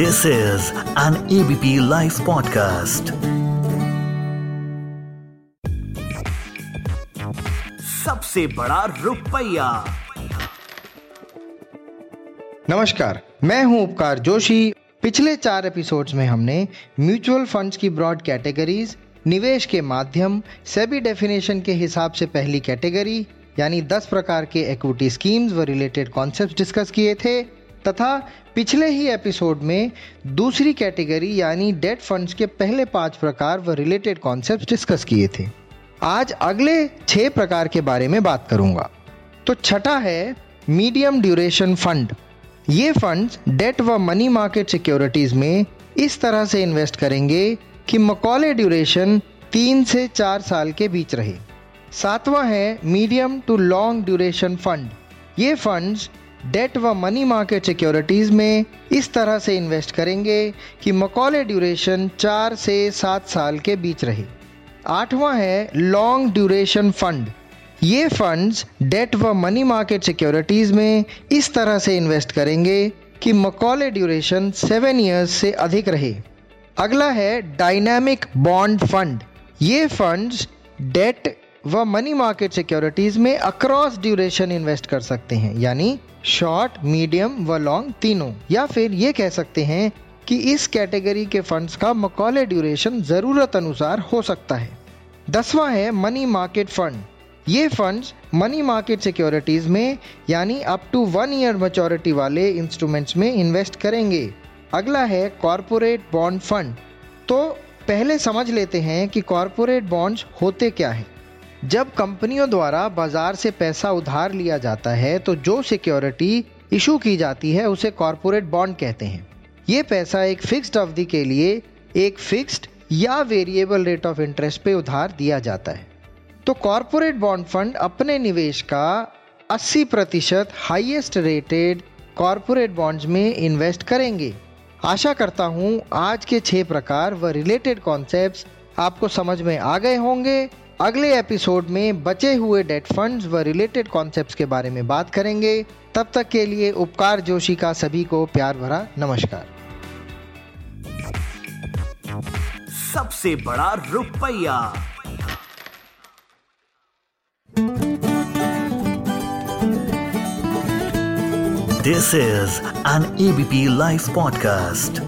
This is an ABP live podcast सबसे बड़ा रुपया। नमस्कार, मैं हूँ उपकार जोशी। पिछले चार एपिसोड्स में हमने म्यूचुअल फंड्स की ब्रॉड कैटेगरीज निवेश के माध्यम सेबी डेफिनेशन के हिसाब से पहली कैटेगरी यानी 10 प्रकार के इक्विटी स्कीम्स व रिलेटेड कॉन्सेप्ट डिस्कस किए थे। तथा पिछले ही एपिसोड में दूसरी कैटेगरी यानी डेट फंड्स के पहले पाँच प्रकार व रिलेटेड कॉन्सेप्ट डिस्कस किए थे। आज अगले छह प्रकार के बारे में बात करूँगा। तो छठा है मीडियम ड्यूरेशन फंड। ये फंड्स डेट व मनी मार्केट सिक्योरिटीज में इस तरह से इन्वेस्ट करेंगे कि मकौले ड्यूरेशन तीन से चार साल के बीच रहे। सातवां है medium to long duration fund. ये फंड्स डेट व मनी मार्केट सिक्योरिटीज में इस तरह से इन्वेस्ट करेंगे कि मकौले ड्यूरेशन चार से सात साल के बीच रहे। आठवां है लॉन्ग ड्यूरेशन फंड ये फंड्स डेट व मनी मार्केट सिक्योरिटीज में इस तरह से इन्वेस्ट करेंगे कि मकौले ड्यूरेशन सेवन ईयर्स से अधिक रहे। अगला है डायनामिक बॉन्ड फंड ये फंड्स डेट व मनी मार्केट सिक्योरिटीज में अक्रॉस ड्यूरेशन इन्वेस्ट कर सकते हैं, यानी शॉर्ट मीडियम व लॉन्ग तीनों। या फिर ये कह सकते हैं कि इस कैटेगरी के फंड्स का मकौले ड्यूरेशन ज़रूरत अनुसार हो सकता है। दसवां है मनी मार्केट फंड ये फंड्स मनी मार्केट सिक्योरिटीज में, यानी up to one year maturity वाले इंस्ट्रूमेंट्स में इन्वेस्ट करेंगे। अगला है कॉरपोरेट बॉन्ड फंड तो पहले समझ लेते हैं कि कॉरपोरेट बॉन्ड्स होते क्या हैं। जब कंपनियों द्वारा बाज़ार से पैसा उधार लिया जाता है तो जो सिक्योरिटी इशू की जाती है, उसे कॉरपोरेट बॉन्ड कहते हैं। ये पैसा एक फिक्स्ड अवधि के लिए एक फिक्स्ड या वेरिएबल रेट ऑफ़ इंटरेस्ट पे उधार दिया जाता है। तो कॉरपोरेट बॉन्ड फंड अपने निवेश का 80 प्रतिशत हाइएस्ट रेटेड कॉरपोरेट बॉन्ड्स में इन्वेस्ट करेंगे। आशा करता हूँ आज के छह प्रकार व रिलेटेड कॉन्सेप्ट्स आपको समझ में आ गए होंगे। अगले एपिसोड में बचे हुए डेट फंड्स व रिलेटेड कॉन्सेप्ट्स के बारे में बात करेंगे। तब तक के लिए उपकार जोशी का सभी को प्यार भरा नमस्कार। सबसे बड़ा रुपया। This is an ABP live podcast